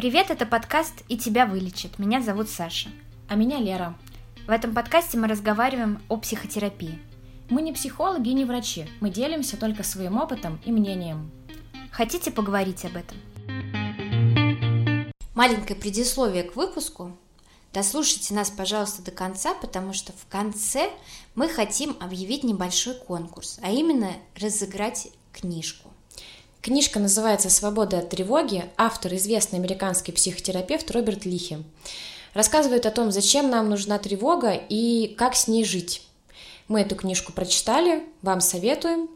Привет, это подкаст «И тебя вылечит». Меня зовут Саша. А меня Лера. В этом подкасте мы разговариваем о психотерапии. Мы не психологи и не врачи. Мы делимся только своим опытом и мнением. Хотите поговорить об этом? Маленькое предисловие к выпуску. Дослушайте нас, пожалуйста, до конца, потому что в конце мы хотим объявить небольшой конкурс, а именно разыграть книжку. Книжка называется «Свобода от тревоги». Автор – известный американский психотерапевт Роберт Лихи. Рассказывает о том, зачем нам нужна тревога и как с ней жить. Мы эту книжку прочитали, вам советуем,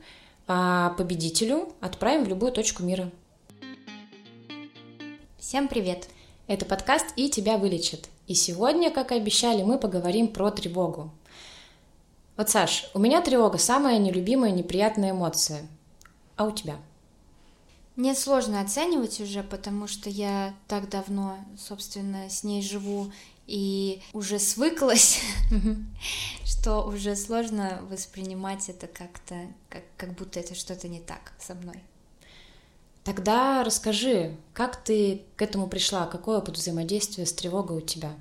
а победителю отправим в любую точку мира. Всем привет! Это подкаст «И тебя вылечит». И сегодня, как и обещали, мы поговорим про тревогу. Вот, Саш, у меня тревога – самая нелюбимая, неприятная эмоция. А у тебя – мне сложно оценивать уже, потому что я так давно, собственно, с ней живу и уже свыклась, что уже сложно воспринимать это как-то, как, как будто это что-то не так со мной. Тогда расскажи, как ты к этому пришла, какое опыт взаимодействия с тревогой у тебя?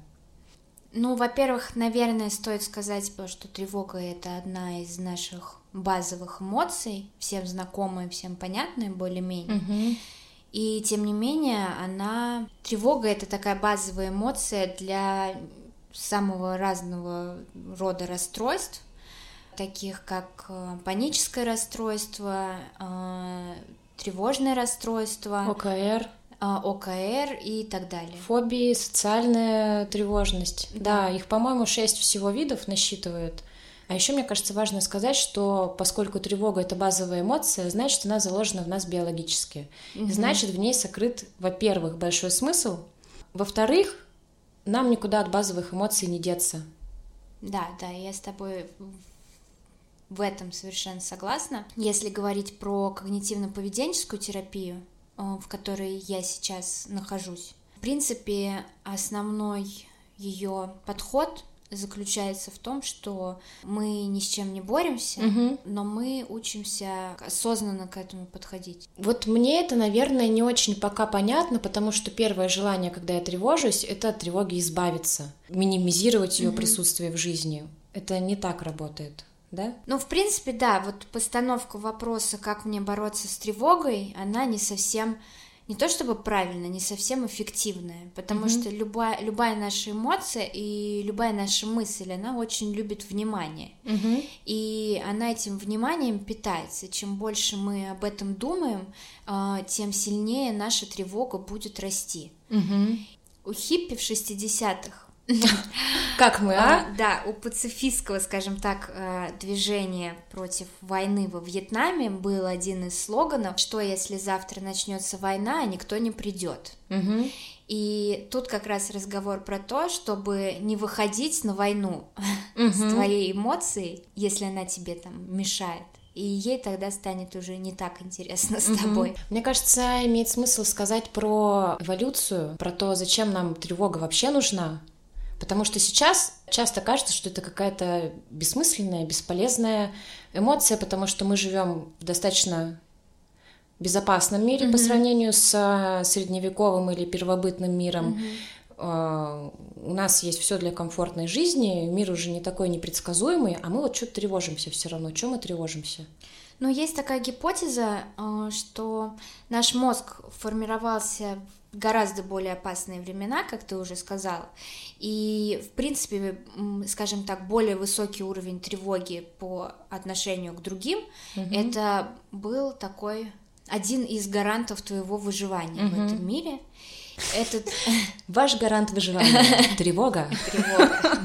Ну, во-первых, наверное, стоит сказать, что тревога — это одна из наших базовых эмоций, всем знакомая, всем понятная более-менее. Угу. И тем не менее, она... Тревога — это такая базовая эмоция для самого разного рода расстройств, таких как э, паническое расстройство, э, тревожное расстройство. ОКР. А, ОКР и так далее. Фобии, социальная тревожность. Да, да их, по-моему, шесть всего видов насчитывают. А еще, мне кажется, важно сказать, что поскольку тревога это базовая эмоция, значит, она заложена в нас биологически. Угу. Значит, в ней сокрыт, во-первых, большой смысл, во-вторых, нам никуда от базовых эмоций не деться. Да, да, я с тобой в этом совершенно согласна. Если говорить про когнитивно-поведенческую терапию, Э, в которой я сейчас нахожусь. В принципе, основной ее подход заключается в том, что мы ни с чем не боремся, угу. но мы учимся осознанно к этому подходить. Вот мне это, наверное, не очень пока понятно, потому что первое желание, когда я тревожусь, это от тревоги избавиться, минимизировать ее угу. присутствие в жизни. Это не так работает да? Ну, в принципе, да, вот постановка вопроса, как мне бороться с тревогой, она не совсем не то чтобы правильно, не совсем эффективная, потому mm-hmm. что любая, любая наша эмоция и любая наша мысль, она очень любит внимание. Mm-hmm. И она этим вниманием питается. Чем больше мы об этом думаем, а, тем сильнее наша тревога будет расти. Mm-hmm. У хиппи в 60-х как мы, а? а? Да, у пацифистского, скажем так, э, движения против войны во Вьетнаме был один из слоганов, что если завтра начнется война, а никто не придет. Угу. И тут как раз разговор про то, чтобы не выходить на войну угу. с твоей эмоцией, если она тебе там мешает и ей тогда станет уже не так интересно с тобой. Mm-hmm. Мне кажется, имеет смысл сказать про эволюцию, про то, зачем нам тревога вообще нужна, Потому что сейчас часто кажется, что это какая-то бессмысленная, бесполезная эмоция, потому что мы живем в достаточно безопасном мире mm-hmm. по сравнению с а, средневековым или первобытным миром. Mm-hmm. У нас есть все для комфортной жизни, мир уже не такой непредсказуемый, а мы вот что-то тревожимся все равно. Чем мы тревожимся? Ну, есть такая гипотеза, а, что наш мозг формировался гораздо более опасные времена, как ты уже сказал. И, в принципе, скажем так, более высокий уровень тревоги по отношению к другим, угу. это был такой один из гарантов твоего выживания угу. в этом мире. Этот... Ваш гарант выживания — тревога. Тревога,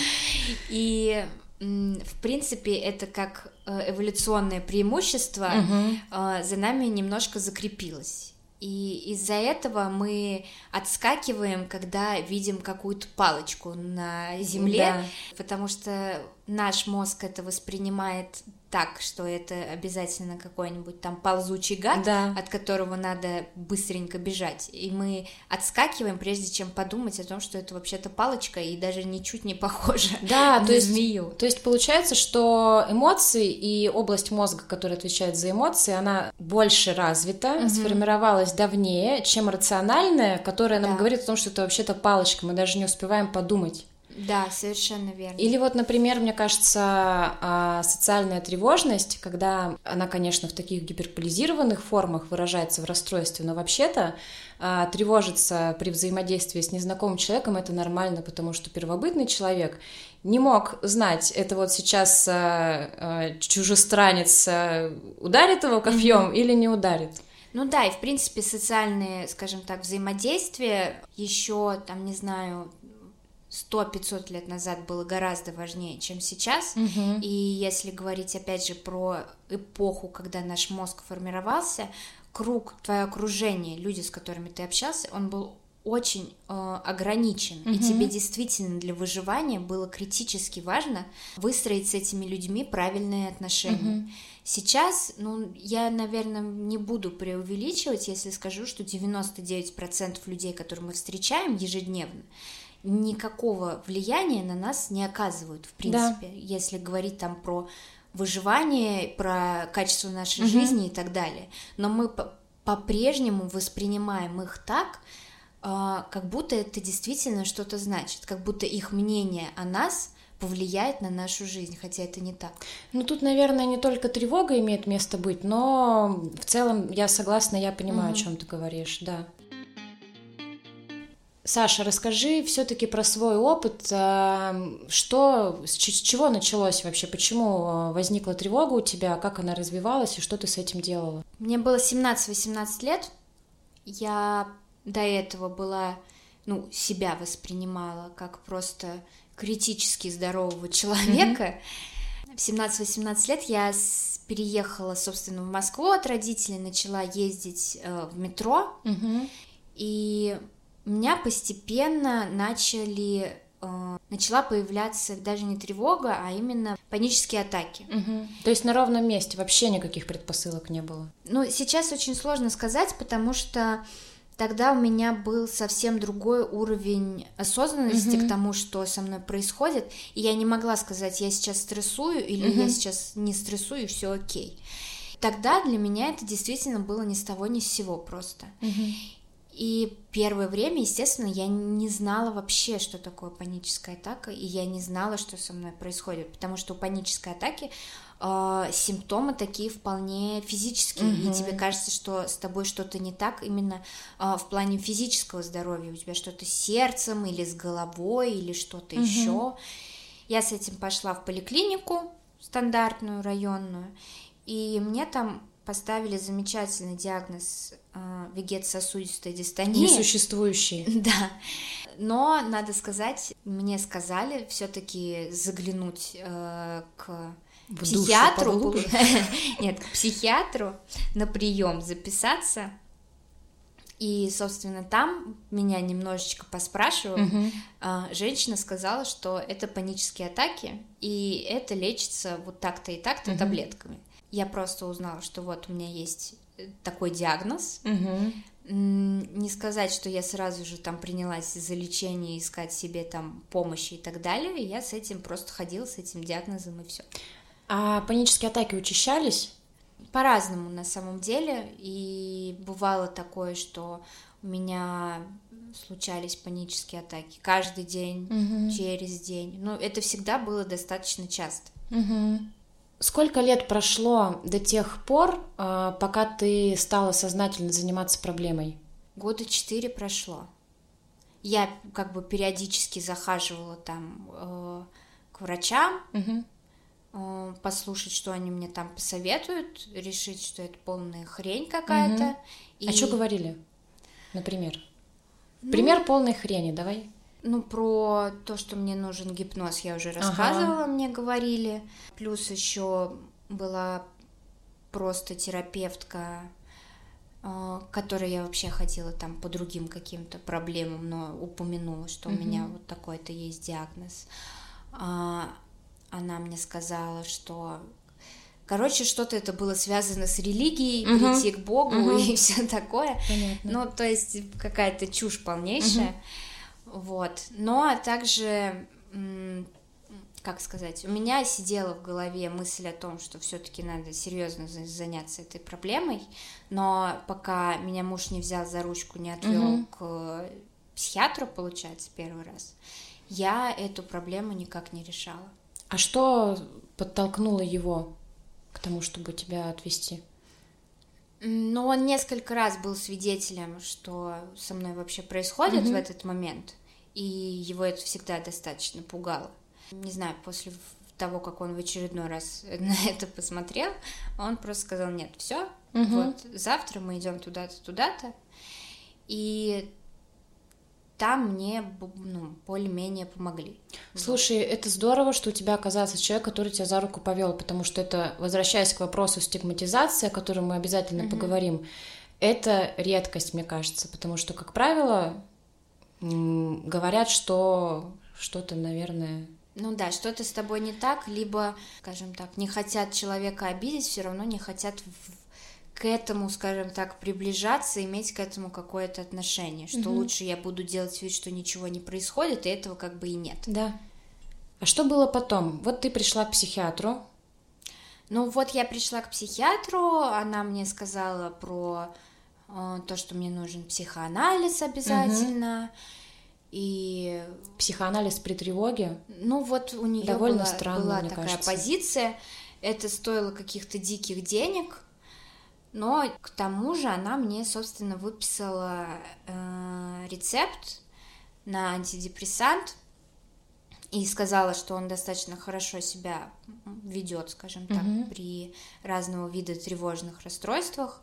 И в принципе, это как э, эволюционное преимущество угу. за нами немножко закрепилось. И из-за этого мы отскакиваем, когда видим какую-то палочку на земле, да. потому что наш мозг это воспринимает так, что это обязательно какой-нибудь там ползучий гад, Да. от которого надо быстренько бежать. И мы отскакиваем, прежде чем подумать о том, что это вообще-то палочка и даже ничуть не похожа Да, на то есть, змею. то есть получается, что эмоции и область мозга, которая отвечает за эмоции, она больше развита, сформировалась давнее, чем рациональная, которая нам Да. говорит о том, что это вообще-то палочка, мы даже не успеваем подумать. Да, совершенно верно. Или вот, например, мне кажется, а, социальная тревожность, когда она, конечно, в таких гиперполизированных формах выражается в расстройстве, но вообще-то а, тревожиться при взаимодействии с незнакомым человеком это нормально, потому что первобытный человек не мог знать, это вот сейчас а, чужестранец ударит его копьем или не ударит. Ну да, и в принципе социальные, скажем так, взаимодействия еще, там, не знаю, 100-500 лет назад было гораздо важнее, чем сейчас. И если говорить, опять же, про эпоху, когда наш мозг формировался, круг, твое окружение, люди, с которыми ты общался, он был очень э, ограничен, и тебе действительно для выживания было критически важно выстроить с этими людьми правильные отношения. Сейчас, ну, я, наверное, не буду преувеличивать, если скажу, что 99% людей, которые мы встречаем ежедневно, никакого влияния на нас не оказывают, в Да. принципе, если говорить там про выживание, про качество нашей жизни и так далее. Но мы по- по-прежнему воспринимаем их так, а, как будто это действительно что-то значит, как будто их мнение о нас повлияет на нашу жизнь, хотя это не так. Ну, тут, наверное, не только тревога имеет место быть, но в целом я согласна, я понимаю, о чем ты говоришь, да. Саша, расскажи все-таки про свой опыт. э, Что, с чего началось вообще? Почему э, возникла тревога у тебя? Как она развивалась и что ты с этим делала? Мне было 17-18 лет, я до этого была, ну, себя воспринимала как просто критически здорового человека. В 17-18 лет я переехала, собственно, в Москву от родителей, начала ездить э, в метро, и у меня постепенно начали э, начала появляться даже не тревога, а именно панические атаки. То есть на ровном месте вообще никаких предпосылок не было? Ну, сейчас очень сложно сказать, потому что тогда у меня был совсем другой уровень осознанности к тому, что со мной происходит, и я не могла сказать, я сейчас стрессую или я сейчас не стрессую, и все окей. Тогда для меня это действительно было ни с того, ни с сего просто. И первое время, естественно, я не знала вообще, что такое паническая атака, и я не знала, что со мной происходит, потому что у панической атаки э, симптомы такие вполне физические, и тебе кажется, что с тобой что-то не так именно э, в плане физического здоровья, у тебя что-то с сердцем или с головой или что-то еще. Я с этим пошла в поликлинику стандартную районную, и мне там поставили замечательный диагноз вегетососудистой дистонии. Несуществующие. Да. Но, надо сказать, мне сказали все-таки заглянуть э, к В психиатру. Нет, к психиатру на прием записаться. И, собственно, там меня немножечко поспрашивали. А, Женщина сказала, что это панические атаки, и это лечится вот так-то и так-то таблетками. Я просто узнала, что вот у меня есть такой диагноз. М, Не сказать, что я сразу же там принялась за лечение, искать себе там помощи и так далее. Я с этим просто ходила, с этим диагнозом и все. А панические атаки учащались? По-разному на самом деле. И бывало такое, что у меня случались панические атаки каждый день, через день. Но это всегда было достаточно часто. Сколько лет прошло до тех пор, э, пока ты стала сознательно заниматься проблемой? Года четыре прошло. Я как бы периодически захаживала там э, к врачам, э, послушать, что они мне там посоветуют, решить, что это полная хрень какая-то. И, А что говорили, например? Пример полной хрени, давай. Ну, про то, что мне нужен гипноз, я уже рассказывала, мне говорили. Плюс еще была просто терапевтка, э, которой я вообще ходила там по другим каким-то проблемам, но упомянула, что у меня вот такой-то есть диагноз. А, Она мне сказала, что Короче, что-то это было связано с религией, угу. прийти к Богу угу. и все такое. Понятно. Ну, то есть какая-то чушь полнейшая. Угу. Вот. Но также как сказать, у меня сидела в голове мысль о том, что все-таки надо серьезно заняться этой проблемой, но пока меня муж не взял за ручку, не отвел угу. к психиатру, получается, первый раз, я эту проблему никак не решала. А что подтолкнуло его к тому, чтобы тебя отвести? Ну, он несколько раз был свидетелем, что со мной вообще происходит угу. в этот момент, и его это всегда достаточно пугало. Не знаю, после того, как он в очередной раз на это посмотрел, он просто сказал, нет, все, угу. вот завтра мы идем туда-то, туда-то, и там мне ну, более-менее помогли. Слушай, вот. это здорово, что у тебя оказался человек, который тебя за руку повел, потому что это, возвращаясь к вопросу стигматизации, о котором мы обязательно угу. поговорим, это редкость, мне кажется, потому что, как правило, говорят, что что-то, наверное, ну да, что-то с тобой не так, либо, скажем так, не хотят человека обидеть, все равно не хотят в... к этому, скажем так, приближаться, иметь к этому какое-то отношение, что угу. лучше я буду делать вид, что ничего не происходит, и этого как бы и нет. Да. А что было потом? Вот ты пришла к психиатру. Ну вот я пришла к психиатру, она мне сказала про то, что мне нужен психоанализ обязательно. Угу и психоанализ при тревоге. Ну вот у нее довольно была, странно, была такая кажется. позиция. Это стоило каких-то диких денег, но к тому же она мне, собственно, выписала э, рецепт на антидепрессант и сказала, что он достаточно хорошо себя ведет, скажем так, угу. при разного вида тревожных расстройствах.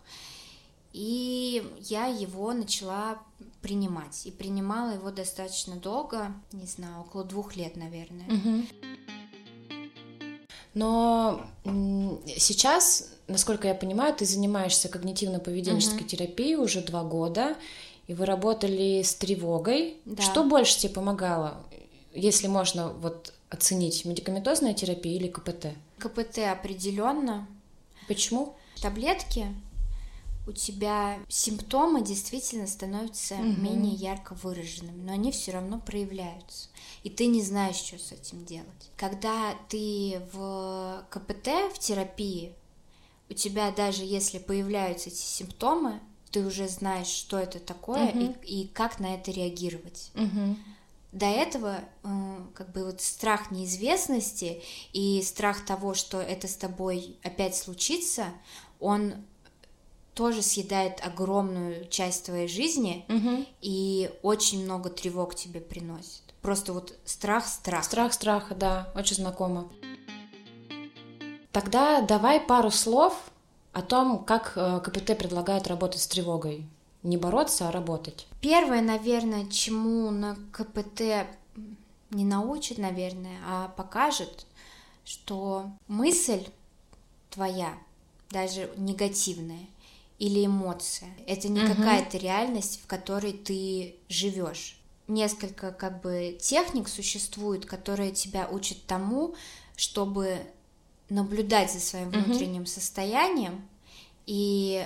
И я его начала принимать. И принимала его достаточно долго, не знаю, около двух лет, наверное. Угу. Но сейчас, насколько я понимаю, ты занимаешься когнитивно-поведенческой угу. терапией уже два года, и вы работали с тревогой. Да. Что больше тебе помогало, если можно вот оценить, медикаментозная терапия или КПТ? КПТ определенно. Почему? Таблетки у тебя симптомы действительно становятся угу. менее ярко выраженными, но они все равно проявляются. И ты не знаешь, что с этим делать. Когда ты в КПТ, в терапии, у тебя даже если появляются эти симптомы, ты уже знаешь, что это такое угу. и, и как на это реагировать. Угу. До этого э, как бы вот страх неизвестности и страх того, что это с тобой опять случится, он тоже съедает огромную часть твоей жизни угу. и очень много тревог тебе приносит. Просто вот страх страх. Страх страха, да, очень знакомо. Тогда давай пару слов о том, как э, КПТ предлагает работать с тревогой. Не бороться, а работать. Первое, наверное, чему на КПТ не научит, наверное, а покажет, что мысль твоя, даже негативная, или эмоция. Это не угу. какая-то реальность, в которой ты живешь. Несколько как бы техник существует, которые тебя учат тому, чтобы наблюдать за своим внутренним угу. состоянием и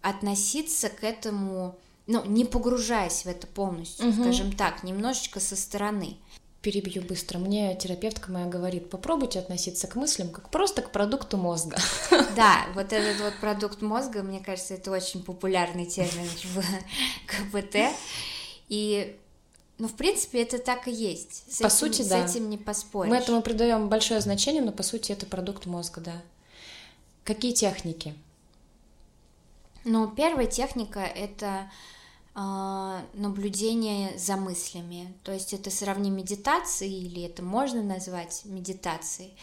относиться к этому, ну, не погружаясь в это полностью, угу. скажем так, немножечко со стороны перебью быстро. Мне терапевтка моя говорит, попробуйте относиться к мыслям как просто к продукту мозга. Да, вот этот вот продукт мозга, мне кажется, это очень популярный термин в КПТ. И ну, в принципе, это так и есть. С по этим, сути, да. С этим не поспоришь. Мы этому придаем большое значение, но по сути это продукт мозга, да. Какие техники? Ну, первая техника это наблюдение за мыслями. То есть это сравни медитации, или это можно назвать медитацией.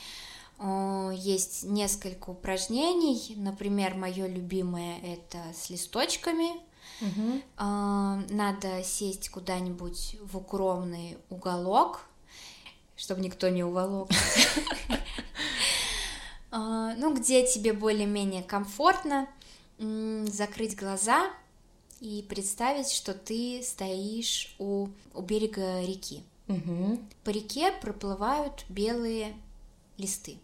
А, есть несколько упражнений. Например, мое любимое это с листочками. Угу. Надо сесть куда-нибудь в укромный уголок, чтобы никто не уволок. Ну, где тебе более-менее комфортно, закрыть глаза, и представить, что ты стоишь у, у берега реки. Угу. По реке проплывают белые листы.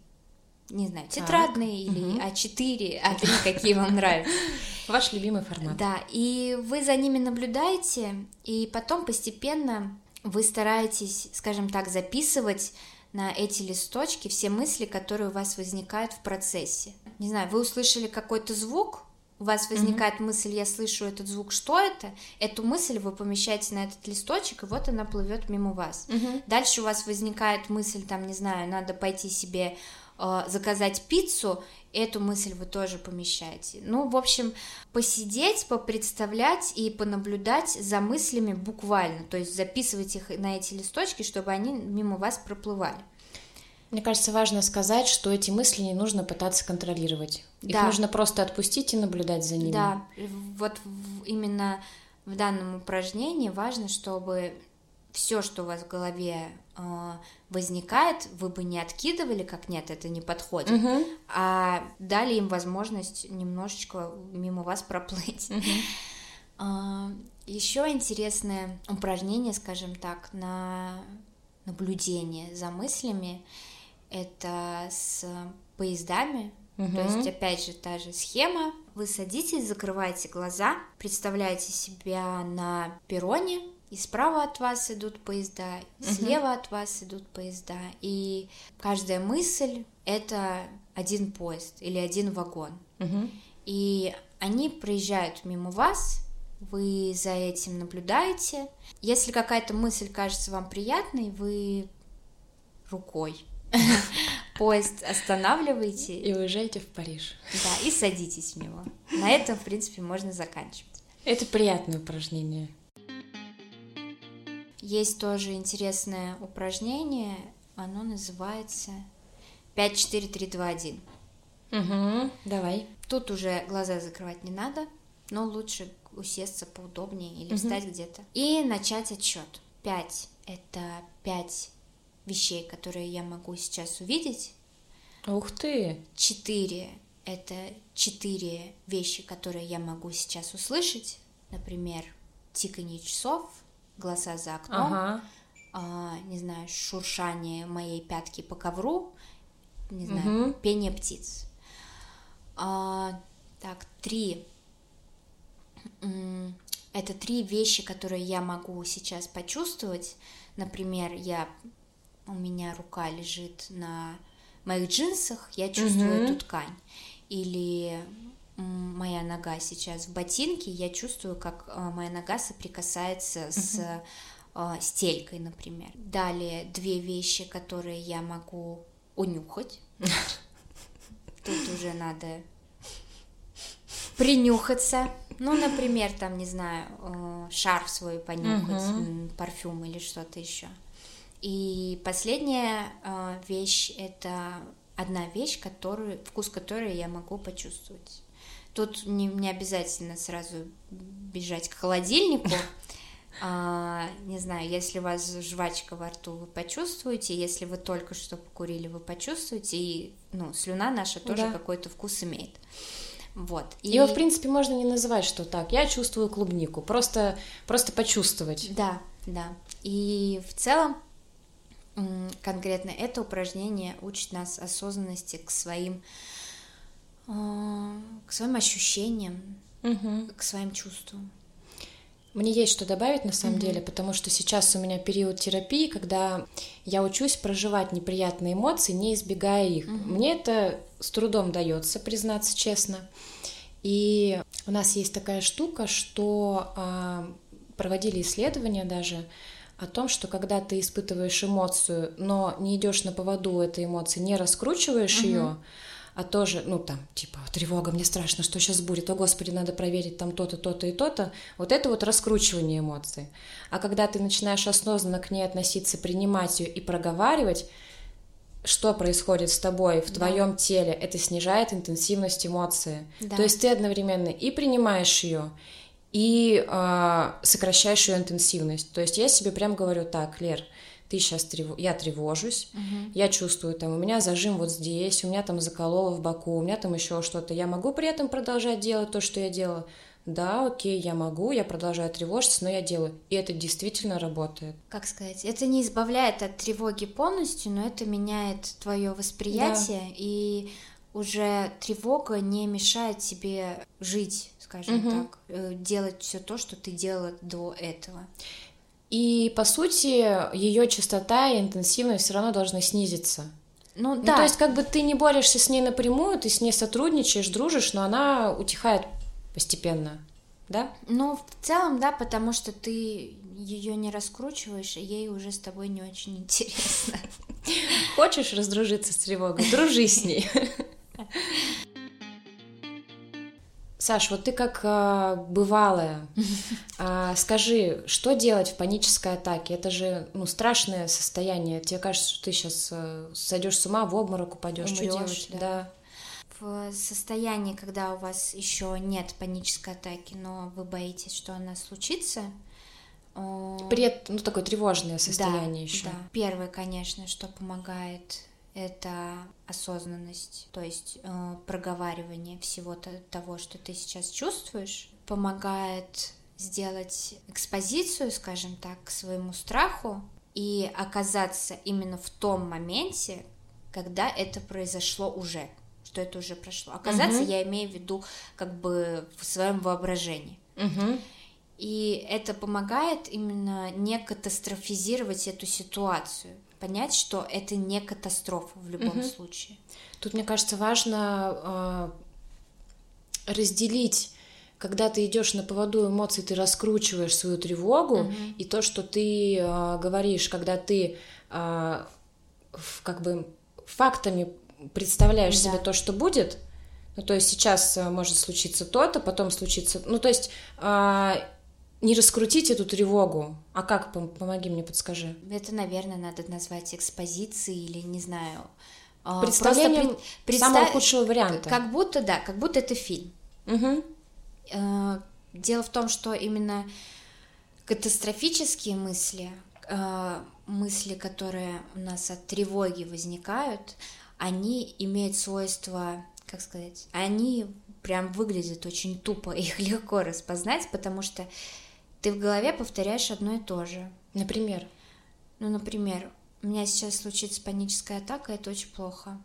не знаю, тетрадные так. или А4, А3, какие вам нравятся. Ваш любимый формат. Да, и вы за ними наблюдаете, и потом постепенно вы стараетесь, скажем так, записывать на эти листочки все мысли, которые у вас возникают в процессе. Не знаю, вы услышали какой-то звук, у вас возникает mm-hmm. мысль, я слышу этот звук, что это? Эту мысль вы помещаете на этот листочек, и вот она плывет мимо вас. Mm-hmm. Дальше у вас возникает мысль, там, не знаю, надо пойти себе э, заказать пиццу, эту мысль вы тоже помещаете. Ну, в общем, посидеть, попредставлять и понаблюдать за мыслями буквально, то есть записывать их на эти листочки, чтобы они мимо вас проплывали. Мне кажется, важно сказать, что эти мысли не нужно пытаться контролировать. Их да. нужно просто отпустить и наблюдать за ними. Да, вот именно в данном упражнении важно, чтобы все, что у вас в голове э, возникает, вы бы не откидывали, как нет, это не подходит, угу. а дали им возможность немножечко мимо вас проплыть. Угу. Э, еще интересное упражнение, скажем так, на наблюдение за мыслями это с поездами. Угу. То есть, опять же, та же схема. Вы садитесь, закрываете глаза, представляете себя на перроне, и справа от вас идут поезда, и угу. слева от вас идут поезда. И каждая мысль — это один поезд или один вагон. Угу. И они проезжают мимо вас, вы за этим наблюдаете. Если какая-то мысль кажется вам приятной, вы рукой Поезд останавливаете. И уезжаете в Париж. Да, и садитесь в него. На этом, в принципе, можно заканчивать. Это приятное упражнение. Есть тоже интересное упражнение, оно называется 5, 4, 3, 2, 1. Угу, давай. Тут уже глаза закрывать не надо, но лучше усесться поудобнее или угу. встать где-то. И начать отсчет. 5 — это 5 вещей, которые я могу сейчас увидеть. Ух ты! Четыре — это четыре вещи, которые я могу сейчас услышать. Например, тиканье часов, голоса за окном, ага. а, не знаю, шуршание моей пятки по ковру, не знаю, угу. пение птиц. А, так, три. Это три вещи, которые я могу сейчас почувствовать. Например, я у меня рука лежит на моих джинсах, я чувствую mm-hmm. эту ткань. Или моя нога сейчас в ботинке, я чувствую, как а, моя нога соприкасается mm-hmm. с а, стелькой, например. Далее две вещи, которые я могу унюхать. Тут уже надо принюхаться. Ну, например, там, не знаю, э, шарф свой понюхать, парфюм или что-то еще. И последняя э, вещь это одна вещь, которую, вкус которой я могу почувствовать. Тут не, не обязательно сразу бежать к холодильнику. А, не знаю, если у вас жвачка во рту, вы почувствуете, если вы только что покурили, вы почувствуете, и ну, слюна наша тоже да. какой-то вкус имеет. Вот. И... Его, в принципе, можно не называть, что так, я чувствую клубнику, просто, просто почувствовать. Да, да. И в целом конкретно это упражнение учит нас осознанности к своим а, к своим ощущениям, угу. к своим чувствам. Мне есть что добавить на самом mm деле, потому что сейчас у меня период терапии, когда я учусь проживать неприятные эмоции, не избегая их. mm Мне это с трудом дается, признаться честно. И у нас есть такая штука, что а, проводили исследования даже о том, что когда ты испытываешь эмоцию, но не идешь на поводу этой эмоции, не раскручиваешь угу. ее, а тоже, ну там, типа, тревога, мне страшно, что сейчас будет, о господи, надо проверить там то-то, то-то и то-то, вот это вот раскручивание эмоций. А когда ты начинаешь осознанно к ней относиться, принимать ее и проговаривать, что происходит с тобой в да. твоем теле, это снижает интенсивность эмоции. Да. То есть ты одновременно и принимаешь ее, и э, сокращаешь ее интенсивность. То есть я себе прям говорю так, Лер, ты сейчас трев... я тревожусь, угу. я чувствую там, у меня зажим вот здесь, у меня там закололо в боку, у меня там еще что-то. Я могу при этом продолжать делать то, что я делала? да, окей, я могу, я продолжаю тревожиться, но я делаю. И это действительно работает. Как сказать, это не избавляет от тревоги полностью, но это меняет твое восприятие, да. и уже тревога не мешает тебе жить, скажем угу. так, э, делать все то, что ты делала до этого. И по сути, ее частота и интенсивность все равно должны снизиться. Ну, ну да. То есть, как бы ты не борешься с ней напрямую, ты с ней сотрудничаешь, дружишь, но она утихает постепенно, да? Ну, в целом, да, потому что ты ее не раскручиваешь, и ей уже с тобой не очень интересно. Хочешь раздружиться с тревогой? Дружи с ней. Саш, вот ты как э, бывалая, э, скажи, что делать в панической атаке? Это же ну, страшное состояние. Тебе кажется, что ты сейчас э, сойдешь с ума, в обморок упадешь. Что делать? Да. да. В состоянии, когда у вас еще нет панической атаки, но вы боитесь, что она случится. При ну, такое тревожное состояние да, еще. Да. Первое, конечно, что помогает это осознанность, то есть э, проговаривание всего того, что ты сейчас чувствуешь, помогает сделать экспозицию, скажем так, к своему страху и оказаться именно в том моменте, когда это произошло уже, что это уже прошло. Оказаться, угу. я имею в виду как бы в своем воображении. Угу. И это помогает именно не катастрофизировать эту ситуацию понять, что это не катастрофа в любом угу. случае. Тут, мне кажется, важно э, разделить когда ты идешь на поводу эмоций, ты раскручиваешь свою тревогу, угу. и то, что ты э, говоришь, когда ты э, как бы фактами представляешь да. себе то, что будет, ну то есть сейчас может случиться то-то, потом случится, ну то есть э, не раскрутить эту тревогу. А как, помоги мне, подскажи. Это, наверное, надо назвать экспозицией или, не знаю... А, Представлением пред... представ... самого худшего варианта. Как будто, да, как будто это фильм. Угу. Дело в том, что именно катастрофические мысли, а, мысли, которые у нас от тревоги возникают, они имеют свойство, как сказать, они прям выглядят очень тупо, их легко распознать, потому что ты в голове повторяешь одно и то же. Например? Ну, например, у меня сейчас случится паническая атака, это очень плохо.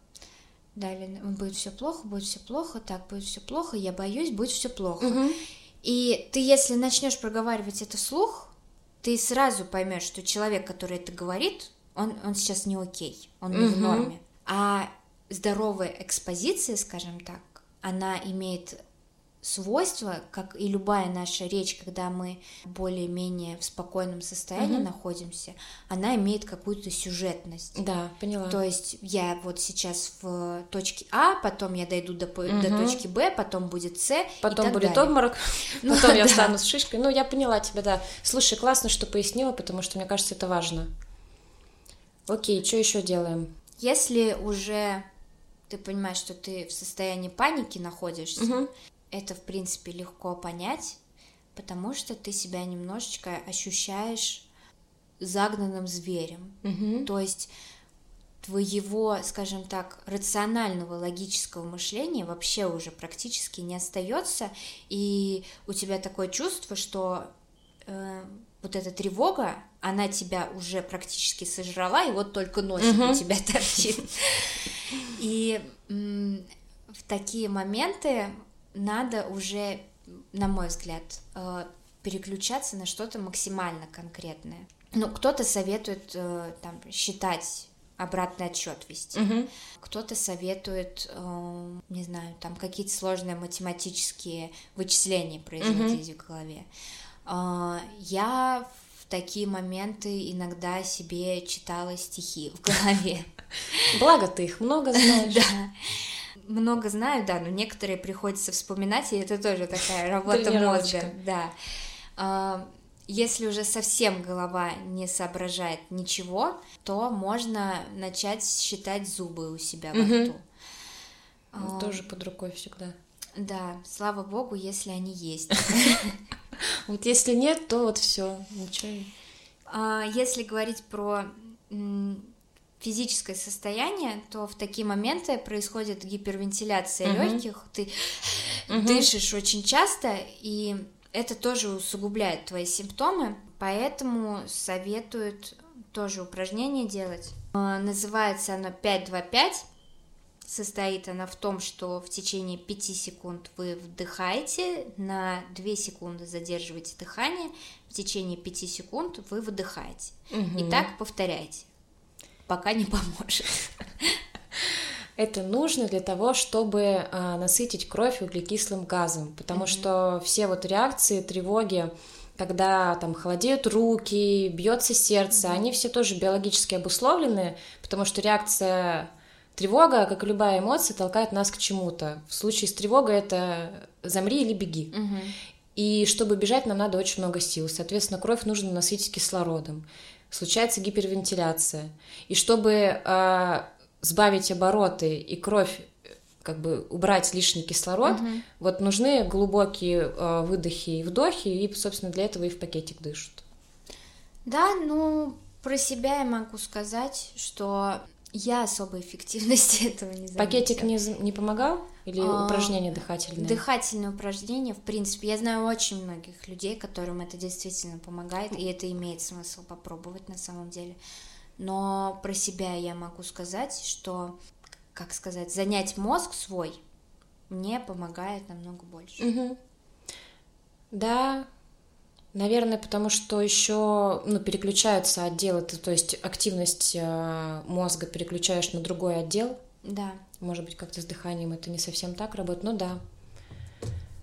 Далее будет все плохо, будет все плохо, так будет все плохо, я боюсь, будет все плохо. Угу. И ты, если начнешь проговаривать это вслух, ты сразу поймешь, что человек, который это говорит, он, он сейчас не окей, он не угу. в норме. А здоровая экспозиция, скажем так, она имеет свойства, как и любая наша речь, когда мы более-менее в спокойном состоянии угу. находимся, она имеет какую-то сюжетность. Да, поняла. То есть я вот сейчас в точке А, потом я дойду до, угу. до точки Б, потом будет С, потом будет далее. обморок, ну, потом я встану с шишкой. Ну, я поняла тебя, да. Слушай, классно, что пояснила, потому что мне кажется, это важно. Окей, что еще делаем? Если уже ты понимаешь, что ты в состоянии паники находишься, угу это, в принципе, легко понять, потому что ты себя немножечко ощущаешь загнанным зверем. Угу. То есть твоего, скажем так, рационального логического мышления вообще уже практически не остается, и у тебя такое чувство, что э, вот эта тревога, она тебя уже практически сожрала, и вот только носик угу. у тебя торчит. И в такие моменты надо уже, на мой взгляд, э, переключаться на что-то максимально конкретное. Ну, кто-то советует э, там считать обратный отчет вести. Угу. Кто-то советует, э, не знаю, там какие-то сложные математические вычисления производить угу. в голове. Я в такие моменты иногда себе читала стихи в голове. Благо ты их много знаешь. Да много знаю, да, но некоторые приходится вспоминать, и это тоже такая работа мозга, да. А, если уже совсем голова не соображает ничего, то можно начать считать зубы у себя во рту. А, тоже под рукой всегда. Да, слава богу, если они есть. Вот если нет, то вот все, ничего. А, если говорить про физическое состояние, то в такие моменты происходит гипервентиляция uh-huh. легких, ты угу. дышишь очень часто, и это тоже усугубляет твои симптомы, поэтому советуют тоже упражнение делать. А, называется оно 5-2-5. Состоит она в том, что в течение 5 секунд вы вдыхаете, на 2 секунды задерживаете дыхание, в течение 5 секунд вы выдыхаете. Угу. И так повторяйте, пока не поможет. Это нужно для того, чтобы э, насытить кровь углекислым газом, потому mm-hmm. что все вот реакции, тревоги, когда там холодеют руки, бьется сердце, mm-hmm. они все тоже биологически обусловлены, потому что реакция тревога, как и любая эмоция, толкает нас к чему-то. В случае с тревогой это замри или беги. Mm-hmm. И чтобы бежать, нам надо очень много сил. Соответственно, кровь нужно насытить кислородом. Случается гипервентиляция. И чтобы э, сбавить обороты и кровь как бы убрать лишний кислород, угу. вот нужны глубокие э, выдохи и вдохи, и, собственно, для этого и в пакетик дышат. Да, ну, про себя я могу сказать, что я особой эффективности этого не заметила. Пакетик не, не помогал? Или а, упражнения дыхательные? Дыхательные упражнения, в принципе. Я знаю очень многих людей, которым это действительно помогает, и это имеет смысл попробовать на самом деле. Но про себя я могу сказать, что, как сказать, занять мозг свой мне помогает намного больше. Угу. Да, наверное, потому что еще ну, переключаются отделы, ты, то есть активность э, мозга переключаешь на другой отдел. Да. Может быть, как-то с дыханием это не совсем так работает, но да.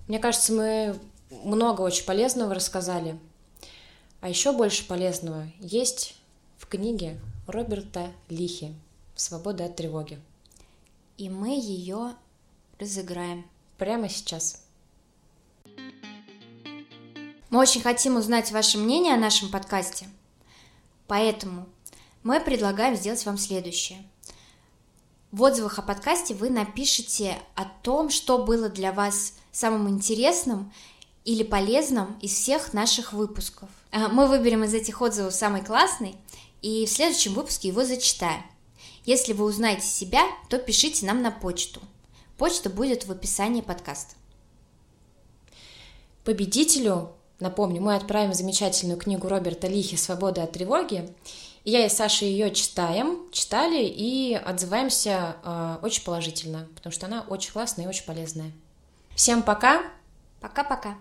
Мне кажется, мы много очень полезного рассказали. А еще больше полезного есть в книге Роберта Лихи «Свобода от тревоги». И мы ее разыграем. Прямо сейчас. Мы очень хотим узнать ваше мнение о нашем подкасте. Поэтому мы предлагаем сделать вам следующее. В отзывах о подкасте вы напишите о том, что было для вас самым интересным или полезным из всех наших выпусков. А, мы выберем из этих отзывов самый классный и в следующем выпуске его зачитаем. Если вы узнаете себя, то пишите нам на почту. Почта будет в описании подкаста. Победителю, напомню, мы отправим замечательную книгу Роберта Лихи «Свобода от тревоги». Я и Саша ее читаем, читали и отзываемся э, очень положительно, потому что она очень классная и очень полезная. Всем пока! Пока-пока!